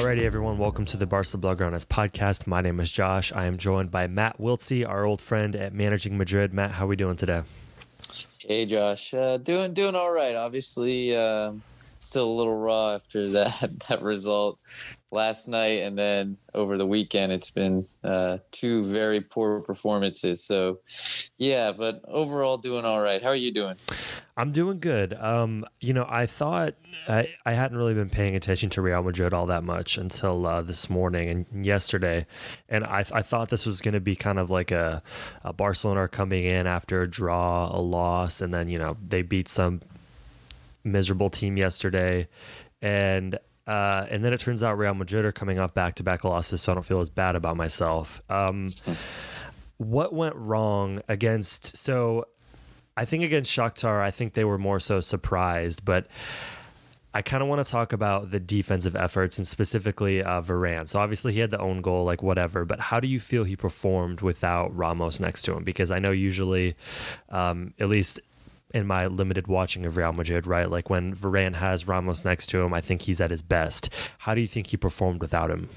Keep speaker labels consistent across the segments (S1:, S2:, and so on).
S1: Alrighty, everyone, welcome to the Barca Blaugranes podcast. My name is Josh. I am joined by Matt Wiltsey, our old friend at Managing Madrid. Matt, how are we doing today?
S2: Hey, Josh. Uh, doing doing all right. Obviously, uh, still a little raw after that that result last night, and then over the weekend, it's been uh, two very poor performances. So, yeah, but overall, doing all right. How are you doing?
S1: I'm doing good. Um, you know, I thought I, I hadn't really been paying attention to Real Madrid all that much until uh, this morning and yesterday, and I, I thought this was going to be kind of like a, a Barcelona coming in after a draw, a loss, and then you know they beat some miserable team yesterday, and uh, and then it turns out Real Madrid are coming off back to back losses, so I don't feel as bad about myself. Um, what went wrong against so I think against Shakhtar, I think they were more so surprised, but I kind of want to talk about the defensive efforts and specifically uh, Varane. So obviously he had the own goal, like whatever. But how do you feel he performed without Ramos next to him? Because I know usually, um, at least in my limited watching of Real Madrid, right? Like when Varane has Ramos next to him, I think he's at his best. How do you think he performed without him?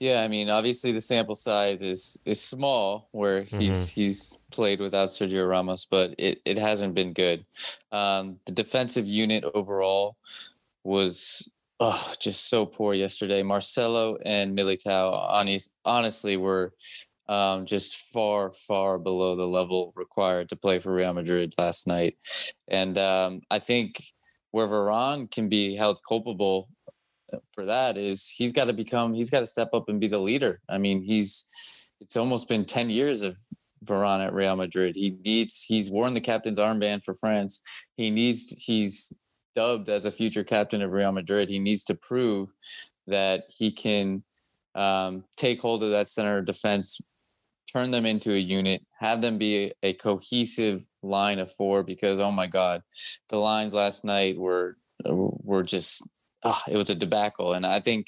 S2: Yeah, I mean, obviously the sample size is is small where he's mm-hmm. he's played without Sergio Ramos, but it, it hasn't been good. Um, the defensive unit overall was oh, just so poor yesterday. Marcelo and Militao honest, honestly were um, just far, far below the level required to play for Real Madrid last night. And um, I think where Varane can be held culpable for that is he's got to become he's got to step up and be the leader. I mean, he's it's almost been 10 years of Varane at Real Madrid. He needs he's worn the captain's armband for France. He needs he's dubbed as a future captain of Real Madrid. He needs to prove that he can um, take hold of that center of defense, turn them into a unit, have them be a, cohesive line of four. Because oh my God, the lines last night were were just oh, it was a debacle. And I think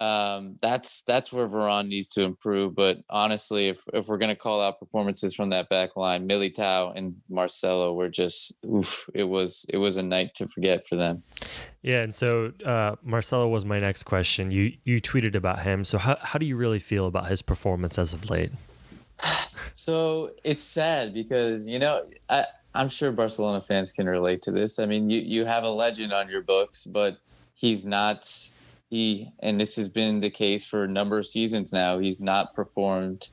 S2: um, that's that's where Varane needs to improve. But honestly, if if we're gonna call out performances from that back line, Militao and Marcelo were just oof, it was it was a night to forget for them.
S1: Yeah, and so uh, Marcelo was my next question. You you tweeted about him. So how how do you really feel about his performance as of late?
S2: So it's sad because you know I I'm sure Barcelona fans can relate to this. I mean, you you have a legend on your books, but he's not he and this has been the case for a number of seasons now he's not performed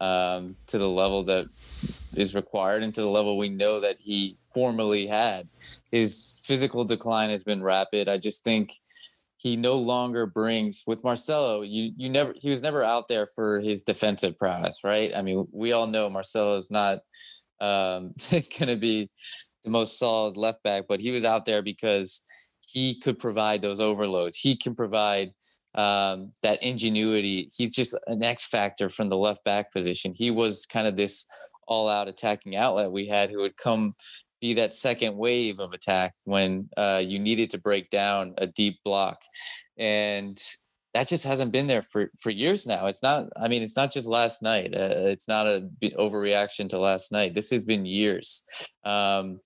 S2: um, to the level that is required and to the level we know that he formerly had his physical decline has been rapid i just think he no longer brings with marcelo you you never he was never out there for his defensive prowess right i mean we all know marcelo is not um, going to be the most solid left back but he was out there because he could provide those overloads. He can provide um, that ingenuity. He's just an X factor from the left back position. He was kind of this all out attacking outlet we had who would come be that second wave of attack when uh, you needed to break down a deep block. And that just hasn't been there for, for years now. It's not, I mean, it's not just last night. Uh, it's not a overreaction to last night. This has been years. Um,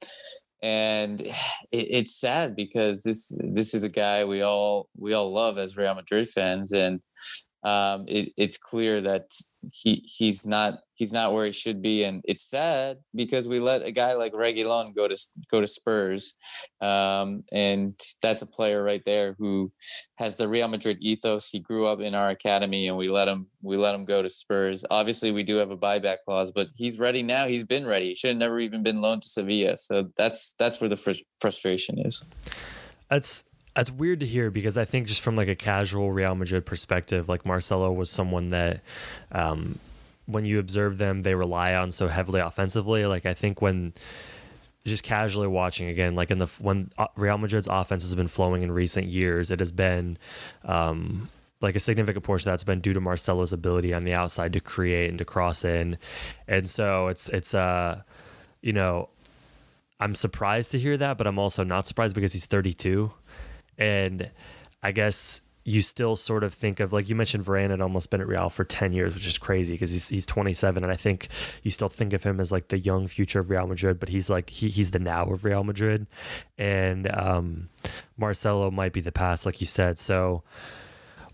S2: and it, it's sad because this this is a guy we all we all love as Real Madrid fans, and um, it, it's clear that he he's not he's not where he should be, and it's sad because we let a guy like Reguilon go to go to Spurs, um, and that's a player right there who has the Real Madrid ethos. He grew up in our academy, and we let him we let him go to Spurs. Obviously, we do have a buyback clause, but he's ready now. He's been ready. He should have never even been loaned to Sevilla. So that's that's where the fr- frustration is.
S1: That's that's weird to hear because I think just from like a casual Real Madrid perspective, like Marcelo was someone that, um, when you observe them, they rely on so heavily offensively. Like I think when just casually watching again, like in the when uh, Real Madrid's offense has been flowing in recent years, it has been um, like a significant portion that's been due to Marcelo's ability on the outside to create and to cross in, and so it's it's uh you know I'm surprised to hear that, but I'm also not surprised because he's 32, and I guess you still sort of think of like you mentioned Varane had almost been at Real for 10 years, which is crazy because he's he's 27 and I think you still think of him as like the young future of Real Madrid, but he's like he he's the now of Real Madrid and um, Marcelo might be the past like you said. So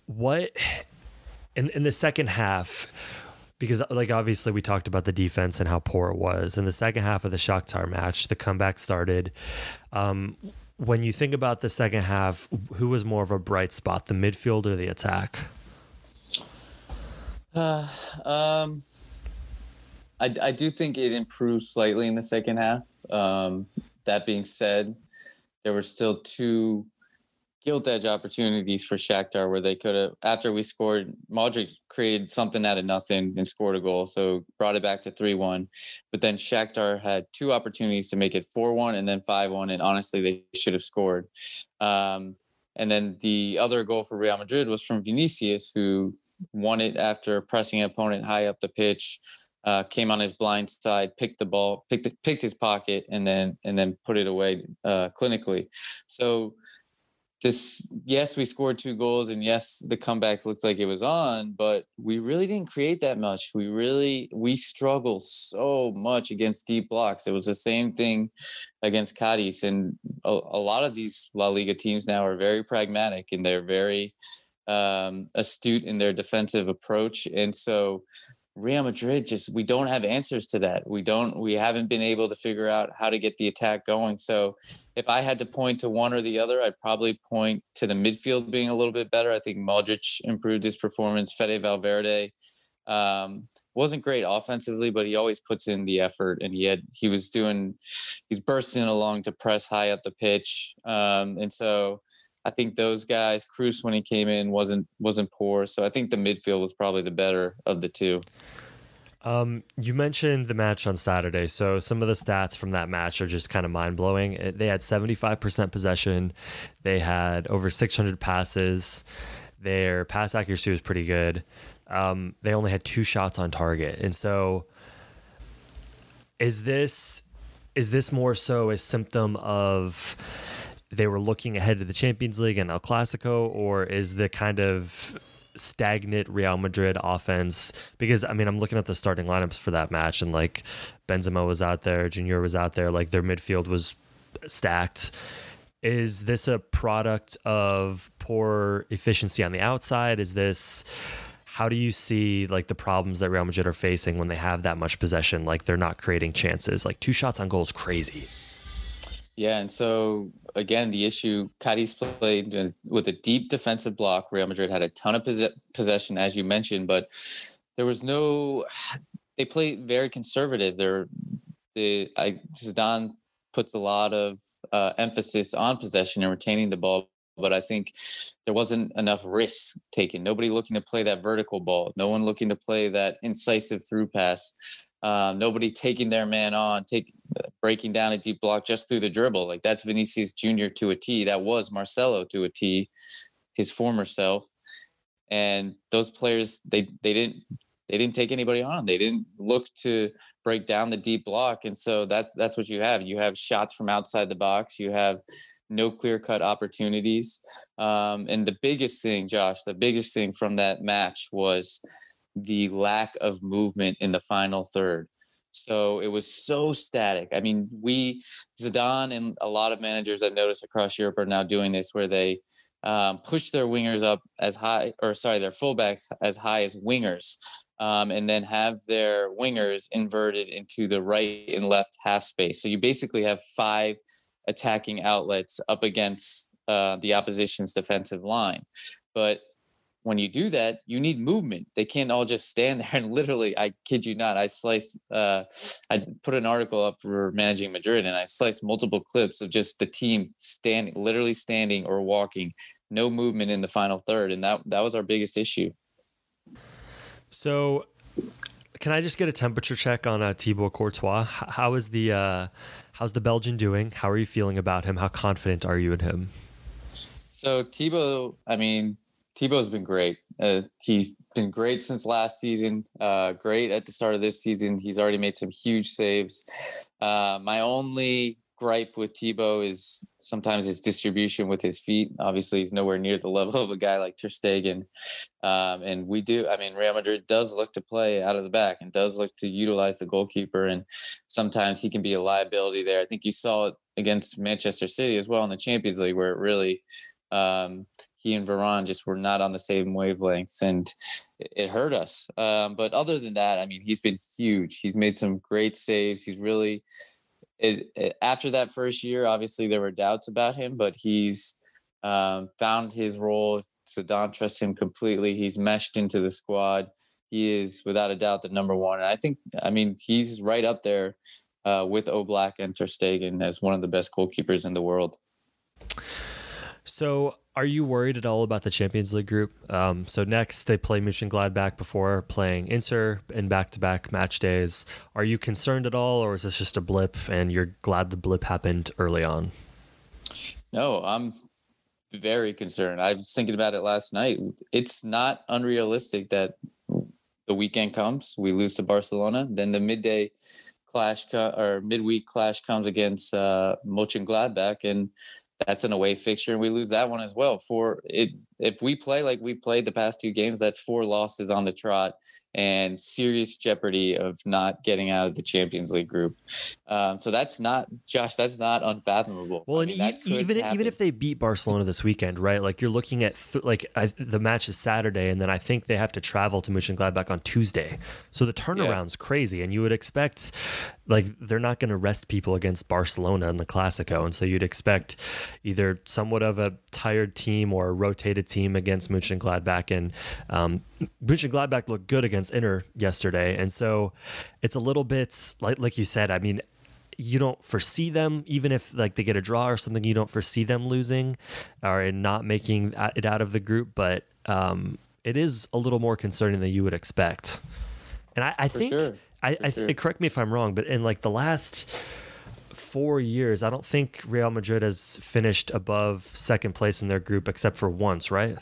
S1: what in in the second half because like obviously we talked about the defense and how poor it was. In the second half of the Shakhtar match, the comeback started. Um, when you think about the second half, who was more of a bright spot, the midfield or the attack?
S2: Uh, um, I, I do think it improved slightly in the second half. Um, that being said, there were still two gilt edge opportunities for Shakhtar where they could have after we scored Modric created something out of nothing and scored a goal so brought it back to 3-1 but then Shakhtar had two opportunities to make it 4-1 and then 5-1 and honestly they should have scored um, and then the other goal for Real Madrid was from Vinicius who won it after pressing an opponent high up the pitch uh, came on his blind side, picked the ball, picked picked his pocket, and then and then put it away uh, clinically. So this yes we scored two goals and yes the comeback looked like it was on but we really didn't create that much. We really we struggled so much against deep blocks. It was the same thing against Cadiz and a, a lot of these La Liga teams now are very pragmatic and they're very um, astute in their defensive approach. And so Real Madrid just we don't have answers to that. We don't we haven't been able to figure out how to get the attack going. So if I had to point to one or the other, I'd probably point to the midfield being a little bit better. I think Modric improved his performance. Fede Valverde um, wasn't great offensively, but he always puts in the effort and he had he was doing he's bursting along to press high up the pitch. Um, and so I think those guys, Kroos when he came in wasn't wasn't poor. So I think the midfield was probably the better of the two.
S1: Um, you mentioned the match on Saturday, so some of the stats from that match are just kind of mind blowing. They had seventy five percent possession, they had over six hundred passes. Their pass accuracy was pretty good. Um, they only had two shots on target, and so is this is this more so a symptom of they were looking ahead to the Champions League and El Clasico, or is the kind of stagnant Real Madrid offense? Because I mean, I'm looking at the starting lineups for that match, and like Benzema was out there, Junior was out there, like their midfield was stacked. Is this a product of poor efficiency on the outside? Is this how do you see like the problems that Real Madrid are facing when they have that much possession? Like they're not creating chances. Like two shots on goal is crazy.
S2: Yeah, and so again, the issue Cadiz played with a deep defensive block. Real Madrid had a ton of possession, as you mentioned, but there was no. They played very conservative. They're the I Zidane puts a lot of uh, emphasis on possession and retaining the ball, but I think there wasn't enough risk taken. Nobody looking to play that vertical ball. No one looking to play that incisive through pass. Um, nobody taking their man on, take breaking down a deep block just through the dribble. Like that's Vinicius Jr. to a T. That was Marcelo to a T, his former self. And those players, they they didn't they didn't take anybody on. They didn't look to break down the deep block. And so that's that's what you have. You have shots from outside the box. You have no clear cut opportunities. Um, and the biggest thing, Josh, the biggest thing from that match was the lack of movement in the final third. So it was so static. I mean, we Zidane and a lot of managers I've noticed across Europe are now doing this, where they um, push their wingers up as high, or sorry, their fullbacks as high as wingers, um, and then have their wingers inverted into the right and left half space. So you basically have five attacking outlets up against uh, the opposition's defensive line. But when you do that, you need movement. They can't all just stand there and literally, I kid you not, I sliced, uh, I put an article up for managing Madrid and I sliced multiple clips of just the team standing, literally standing or walking, no movement in the final third. And that, that was our biggest issue.
S1: So, can I just get a temperature check on uh, Thibaut Courtois? How is the uh, how's the Belgian doing? How are you feeling about him? How confident are you in him?
S2: So Thibaut, I mean, Thibaut's been great. Uh, he's been great since last season. Uh, great at the start of this season. He's already made some huge saves. Uh, my only gripe with Thibaut is sometimes his distribution with his feet. Obviously, he's nowhere near the level of a guy like Ter Stegen. Um, and we do, I mean, Real Madrid does look to play out of the back and does look to utilize the goalkeeper. And sometimes he can be a liability there. I think you saw it against Manchester City as well in the Champions League, where it really um, he and Varane just were not on the same wavelength, and it hurt us. Um, but other than that, I mean, he's been huge. He's made some great saves. He's really it, it, after that first year. Obviously, there were doubts about him, but he's um, found his role. Zidane trusts him completely. He's meshed into the squad. He is without a doubt the number one. And I think, I mean, he's right up there uh, with Oblak and Ter Stegen as one of the best goalkeepers in the world.
S1: So, are you worried at all about the Champions League group? Um, so next they play Mönchengladbach before playing Inter in back-to-back match days. Are you concerned at all, or is this just a blip and you're glad the blip happened early on?
S2: No, I'm very concerned. I was thinking about it last night. It's not unrealistic that the weekend comes, we lose to Barcelona, then the midday clash co- or midweek clash comes against uh, Mönchengladbach, and that's an away fixture and we lose that one as well for it if we play like we played the past two games that's four losses on the trot and serious jeopardy of not getting out of the champions league group. Um, so that's not josh that's not unfathomable.
S1: Well I mean, and even happen. even if they beat barcelona this weekend right? Like you're looking at th- like I, the match is saturday and then i think they have to travel to Mönchengladbach on tuesday. So the turnaround's yeah. crazy and you would expect like they're not going to rest people against barcelona in the Clasico. And so you'd expect either somewhat of a tired team or a rotated team against. And Gladbach and um, Mönchengladbach looked good against Inter yesterday. And so it's a little bit like, like you said, I mean, you don't foresee them even if like they get a draw or something you don't foresee them losing or not making it out of the group but um, it is a little more concerning than you would expect and i, I think sure. I, I sure. correct me if i'm wrong but in like the last four years, I don't think Real Madrid has finished above second place in their group except for once, right?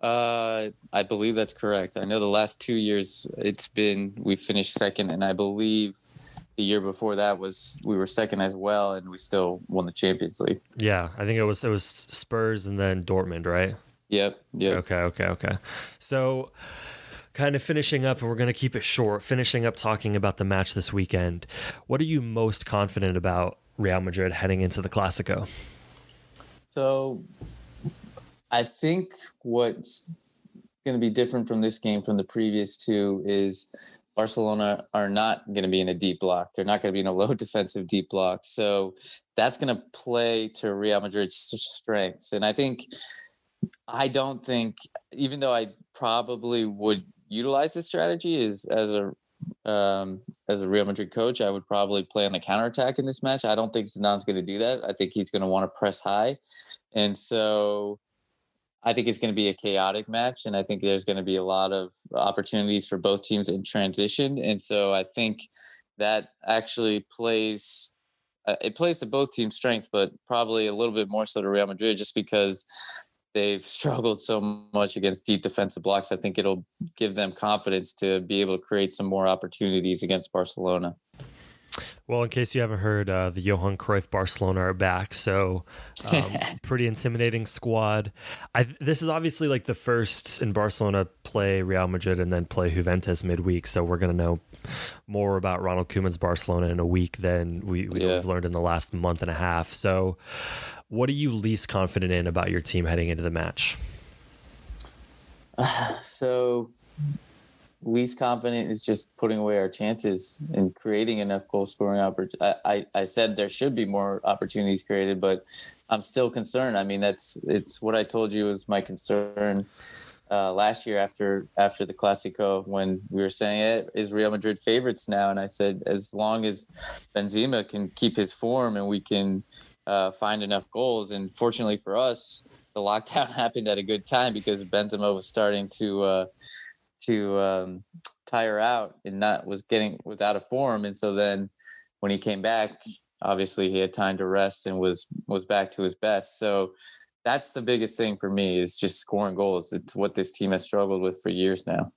S2: Uh, I believe that's correct. I know the last two years it's been we finished second, and I believe the year before that was we were second as well, and we still won the Champions League.
S1: Yeah, I think it was it was Spurs and then Dortmund, right?
S2: Yep. Yep.
S1: Okay. Okay. Okay. So kind of finishing up, and we're going to keep it short, finishing up talking about the match this weekend. What are you most confident about Real Madrid heading into the Clasico?
S2: So I think what's going to be different from this game from the previous two is Barcelona are not going to be in a deep block. They're not going to be in a low defensive deep block. So that's going to play to Real Madrid's strengths. And I think, I don't think, even though I probably would utilize this strategy is as a um, as a Real Madrid coach, I would probably play on the counterattack in this match. I don't think Zidane's going to do that. I think he's going to want to press high, and so I think it's going to be a chaotic match, and I think there's going to be a lot of opportunities for both teams in transition, and so I think that actually plays. Uh, it plays to both teams' strength, but probably a little bit more so to Real Madrid, just because they've struggled so much against deep defensive blocks. I think it'll give them confidence to be able to create some more opportunities against Barcelona.
S1: Well, in case you haven't heard, uh, the Johan Cruyff Barcelona are back, so um, pretty intimidating squad. I, this is obviously like the first in Barcelona play Real Madrid and then play Juventus midweek, so we're gonna know more about Ronald Koeman's Barcelona in a week than we, we yeah. have learned in the last month and a half. So, what are you least confident in about your team heading into the match?
S2: Uh, so, least confident is just putting away our chances and creating enough goal scoring opportunities. I, I, said there should be more opportunities created, but I'm still concerned. I mean, that's it's what I told you was my concern uh, last year after after the Clasico when we were saying it is Real Madrid favorites now, and I said as long as Benzema can keep his form and we can uh, find enough goals, and fortunately for us, the lockdown happened at a good time because Benzema was starting to uh, to um, tire out and not was getting was out of form, and so then when he came back, obviously he had time to rest and was was back to his best. So that's the biggest thing for me is just scoring goals. It's what this team has struggled with for years now.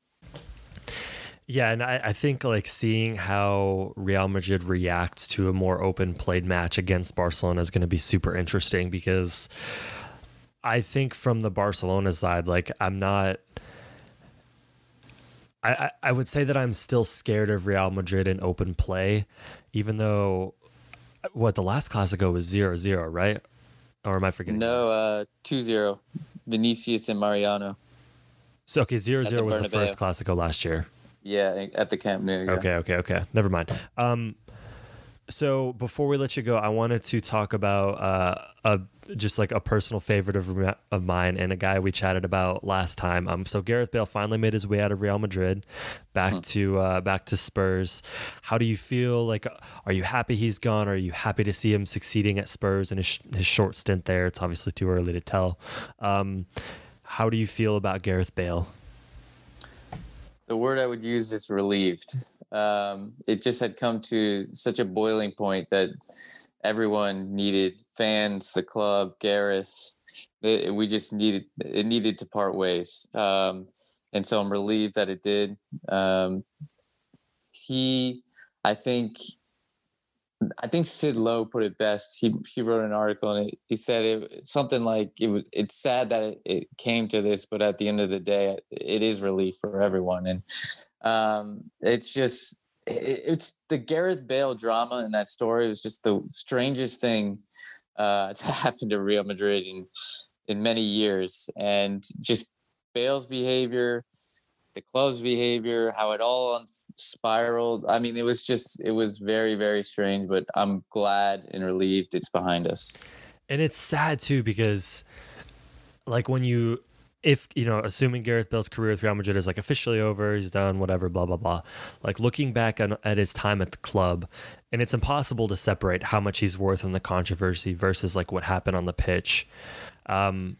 S1: Yeah, and I, I, think like seeing how Real Madrid reacts to a more open played match against Barcelona is going to be super interesting because I think from the Barcelona side, like I'm not. I, I would say that I'm still scared of Real Madrid in open play, even though what the last Clasico was 0-0, right? Or am I forgetting?
S2: No, uh, 2-0. Vinicius and Mariano.
S1: So okay, 0-0 was the first Clasico last year.
S2: Yeah, at the Camp Nou. Yeah.
S1: Okay, okay, okay. Never mind. Um, so before we let you go, I wanted to talk about uh, a just like a personal favorite of of mine and a guy we chatted about last time. Um, so Gareth Bale finally made his way out of Real Madrid, back huh. to uh, back to Spurs. How do you feel? Like, are you happy he's gone? Are you happy to see him succeeding at Spurs in his his short stint there? It's obviously too early to tell. Um, how do you feel about Gareth Bale?
S2: The word I would use is relieved um, it just had come to such a boiling point that everyone needed fans, the club, Gareth. It, we just needed it needed to part ways, um, and so I'm relieved that it did. Um, he, I think, I think Sid Lowe put it best. He he wrote an article and it, he said it something like it was. It's sad that it, it came to this, but at the end of the day, it is relief for everyone. And um, it's just it's the Gareth Bale drama in that story was just the strangest thing uh, to happen to Real Madrid in in many years, and just Bale's behavior, the club's behavior, how it all spiraled. I mean, it was just it was very very strange, but I'm glad and relieved it's behind us.
S1: And it's sad too because like when you if you know, assuming Gareth Bale's career with Real Madrid is like officially over, he's done, whatever, blah blah blah. Like looking back on, at his time at the club, and it's impossible to separate how much he's worth in the controversy versus like what happened on the pitch. Um,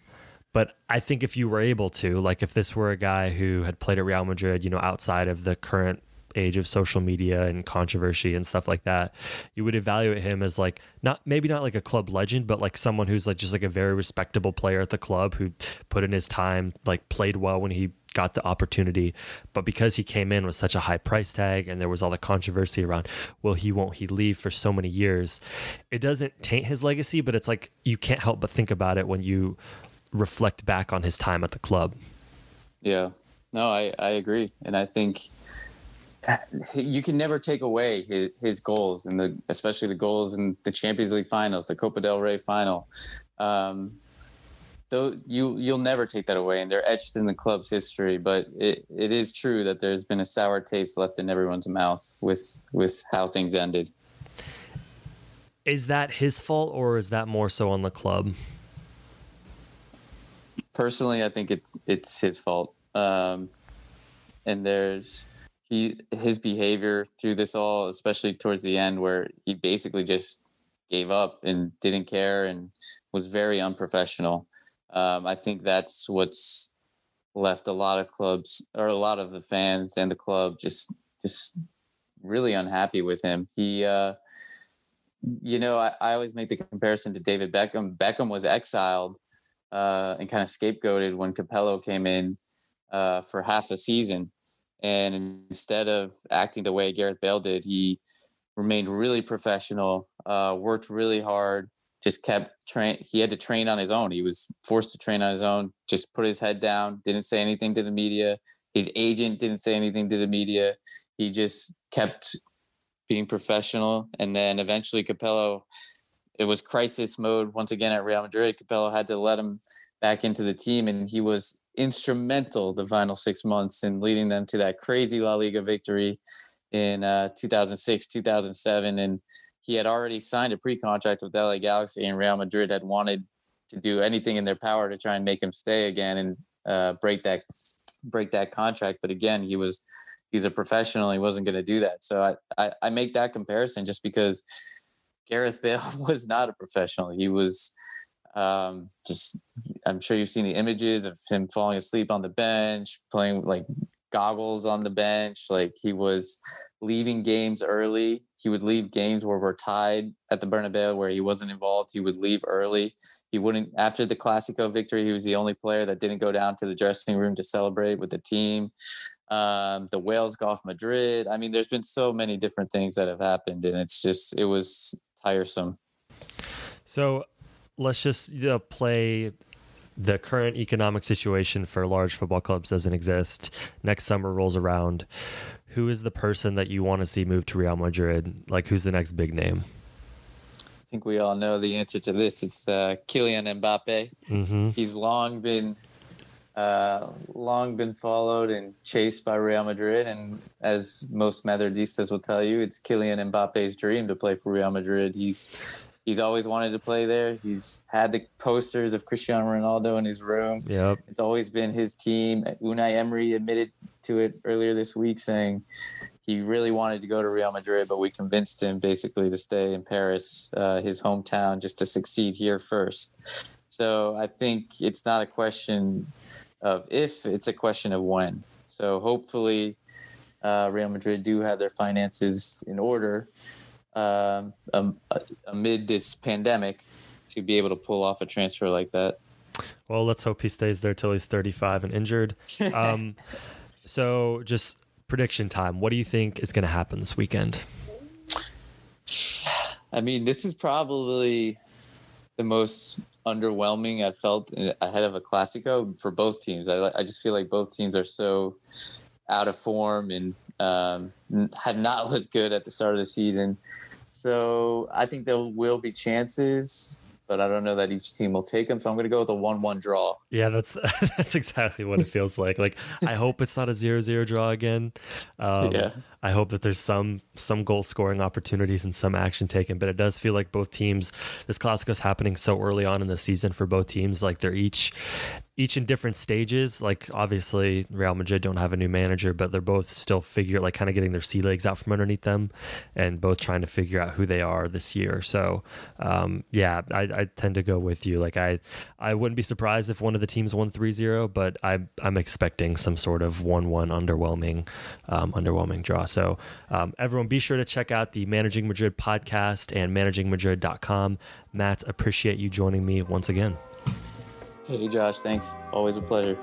S1: but I think if you were able to, like, if this were a guy who had played at Real Madrid, you know, outside of the current age of social media and controversy and stuff like that, you would evaluate him as like not maybe not like a club legend, but like someone who's like just like a very respectable player at the club who put in his time, like played well when he got the opportunity. But because he came in with such a high price tag and there was all the controversy around, will he, won't he leave for so many years, it doesn't taint his legacy, but it's like you can't help but think about it when you reflect back on his time at the club.
S2: Yeah. No, I, I agree. And I think you can never take away his, his goals and the especially the goals in the Champions League finals, the Copa del Rey final. Um, though you you'll never take that away, and they're etched in the club's history. But it, it is true that there's been a sour taste left in everyone's mouth with with how things ended.
S1: Is that his fault, or is that more so on the club?
S2: Personally, I think it's it's his fault. Um, and there's he his behavior through this all, especially towards the end, where he basically just gave up and didn't care and was very unprofessional. Um, I think that's what's left a lot of clubs or a lot of the fans and the club just just really unhappy with him. He, uh, you know, I, I always make the comparison to David Beckham. Beckham was exiled uh, and kind of scapegoated when Capello came in uh, for half a season and instead of acting the way Gareth Bale did, he remained really professional, uh, worked really hard, just kept train. He had to train on his own. He was forced to train on his own. Just put his head down. Didn't say anything to the media. His agent didn't say anything to the media. He just kept being professional. And then eventually, Capello, it was crisis mode once again at Real Madrid. Capello had to let him back into the team, and he was instrumental the final six months in leading them to that crazy La Liga victory in uh, 2006, 2007. And he had already signed a pre-contract with LA Galaxy, and Real Madrid had wanted to do anything in their power to try and make him stay again. And uh, break that break that contract. But again, he was he's a professional. He wasn't going to do that. So I, I I make that comparison just because Gareth Bale was not a professional. He was um, just I'm sure you've seen the images of him falling asleep on the bench, playing like goggles on the bench. Like he was leaving games early. He would leave games where we're tied at the Bernabeu where he wasn't involved. He would leave early. He wouldn't after the Clasico victory. He was the only player that didn't go down to the dressing room to celebrate with the team. Um, the Wales Golf Madrid. I mean, there's been so many different things that have happened, and it's just it was tiresome.
S1: So let's just you know, play the current economic situation for large football clubs doesn't exist. Next summer rolls around. Who is the person that you want to see move to Real Madrid? Like, who's the next big name?
S2: I think we all know the answer to this. It's uh, Kylian Mbappe.
S1: Mm-hmm.
S2: He's long been uh, long been followed and chased by Real Madrid, and as most Madridistas will tell you, it's Kylian Mbappe's dream to play for Real Madrid. He's he's always wanted to play there. He's had the posters of Cristiano Ronaldo in his room.
S1: Yep.
S2: It's always been his team. Unai Emery admitted to it earlier this week, saying he really wanted to go to Real Madrid, but we convinced him basically to stay in Paris, uh, his hometown, just to succeed here first. So I think it's not a question of if, it's a question of when. So hopefully, uh, Real Madrid do have their finances in order um, um, amid this pandemic to be able to pull off a transfer like that.
S1: Well, let's hope he stays there till he's 35 and injured. Um, so, just prediction time. What do you think is going to happen this weekend?
S2: I mean, this is probably the most underwhelming I've felt ahead of a Clasico for both teams. I, I just feel like both teams are so out of form and um, have not looked good at the start of the season. So I think there will be chances, but I don't know that each team will take them. So I'm going to go with a one-one draw.
S1: Yeah, that's that's exactly what it feels like. Like I hope it's not a zero-zero draw again. Um,
S2: yeah.
S1: I hope that there's some some goal scoring opportunities and some action taken, but it does feel like both teams. This Clasico is happening so early on in the season for both teams. Like they're each each in different stages. Like obviously Real Madrid don't have a new manager, but they're both still figure like kind of getting their sea legs out from underneath them, and both trying to figure out who they are this year. So um, yeah, I, I tend to go with you. Like I I wouldn't be surprised if one of the teams won 3-0, but I I'm expecting some sort of one one underwhelming um, underwhelming draw. So um, everyone, be sure to check out the Managing Madrid podcast and managingmadrid.com. Matt, appreciate you joining me once again.
S2: Hey, Josh. Thanks. Always a pleasure.